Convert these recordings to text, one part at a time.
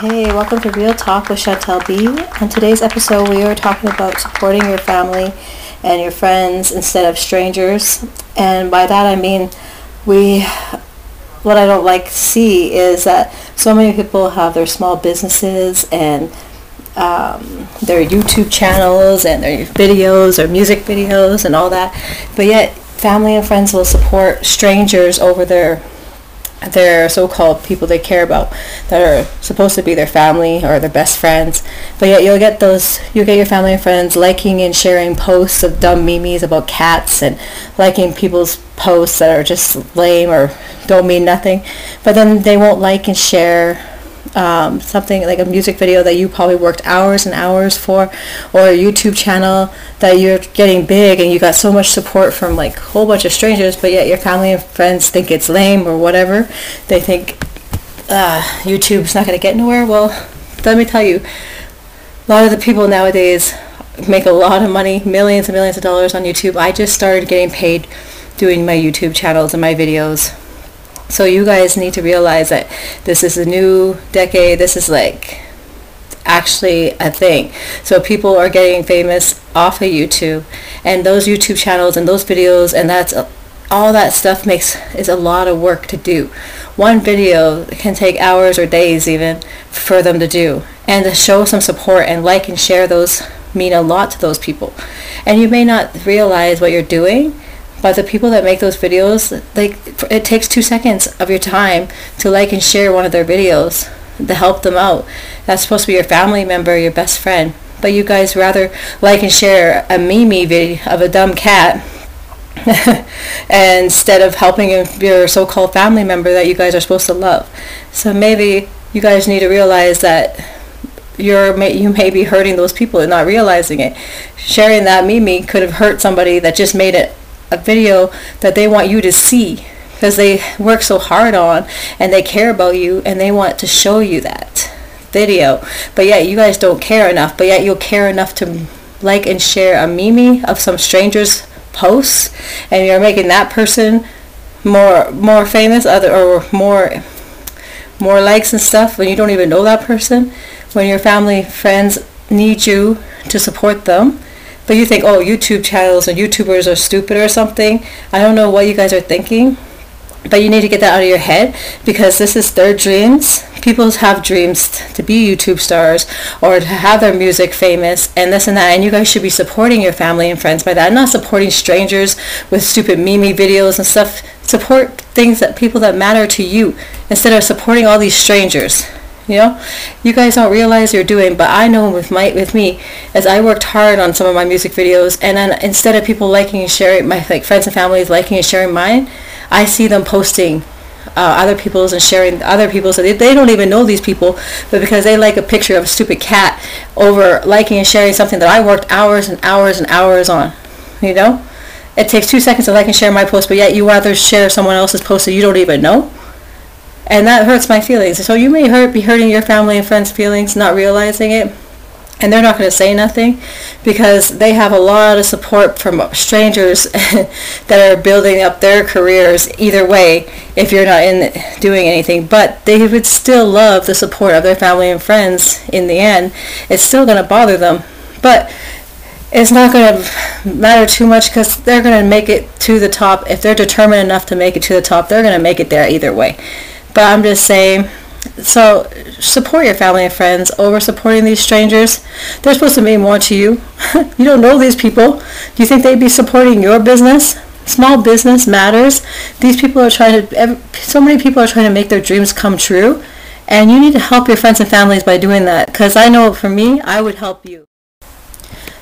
Hey, welcome to Real Talk with Chantelle Bee. On today's episode, we are talking about supporting your family and your friends instead of strangers. And by that, I mean we. What I don't like to see is that so many people have their small businesses and um, their YouTube channels and their videos or music videos and all that, but yet family and friends will support strangers over their their so-called people they care about that are supposed to be their family or their best friends. But yet you'll get those you'll get your family and friends liking and sharing posts of dumb memes about cats and liking people's posts that are just lame or don't mean nothing. But then they won't like and share um, something like a music video that you probably worked hours and hours for or a YouTube channel that you're getting big and you got so much support from like a whole bunch of strangers but yet your family and friends think it's lame or whatever. They think uh, YouTube's not going to get anywhere. well let me tell you a lot of the people nowadays make a lot of money millions and millions of dollars on YouTube. I just started getting paid doing my YouTube channels and my videos so you guys need to realize that this is a new decade. This is like actually a thing. So people are getting famous off of YouTube and those YouTube channels and those videos and that's all that stuff makes is a lot of work to do. One video can take hours or days even for them to do. And to show some support and like and share those mean a lot to those people. And you may not realize what you're doing but the people that make those videos, like it takes two seconds of your time to like and share one of their videos to help them out. That's supposed to be your family member, your best friend. But you guys rather like and share a meme video of a dumb cat instead of helping your so-called family member that you guys are supposed to love. So maybe you guys need to realize that you're you may be hurting those people and not realizing it. Sharing that meme could have hurt somebody that just made it a video that they want you to see because they work so hard on and they care about you and they want to show you that video. But yet you guys don't care enough but yet you'll care enough to like and share a meme of some stranger's posts and you're making that person more more famous other or more more likes and stuff when you don't even know that person when your family friends need you to support them but you think, oh, YouTube channels and YouTubers are stupid or something. I don't know what you guys are thinking, but you need to get that out of your head because this is their dreams. People have dreams to be YouTube stars or to have their music famous and this and that. And you guys should be supporting your family and friends by that. Not supporting strangers with stupid meme videos and stuff. Support things that people that matter to you instead of supporting all these strangers you know? You guys don't realize you're doing but i know with my with me as i worked hard on some of my music videos and then instead of people liking and sharing my like friends and families liking and sharing mine i see them posting uh, other people's and sharing other people's so they, they don't even know these people but because they like a picture of a stupid cat over liking and sharing something that i worked hours and hours and hours on you know? It takes two seconds to like and share my post but yet you rather share someone else's post that you don't even know and that hurts my feelings. So you may hurt, be hurting your family and friends' feelings, not realizing it, and they're not going to say nothing because they have a lot of support from strangers that are building up their careers either way if you're not in doing anything. But they would still love the support of their family and friends in the end. It's still going to bother them. But it's not going to matter too much because they're going to make it to the top. If they're determined enough to make it to the top they're going to make it there either way but I'm just saying, so support your family and friends over supporting these strangers. They're supposed to mean more to you. you don't know these people. Do you think they'd be supporting your business? Small business matters. These people are trying to, so many people are trying to make their dreams come true. And you need to help your friends and families by doing that. Because I know for me, I would help you.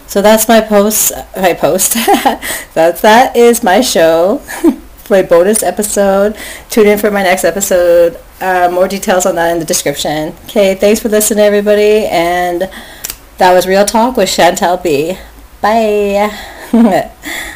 So that's my post. My post. that's that is my show. a bonus episode. Tune in for my next episode. Uh, more details on that in the description. Okay, thanks for listening, everybody. And that was Real Talk with Chantelle Bee. Bye.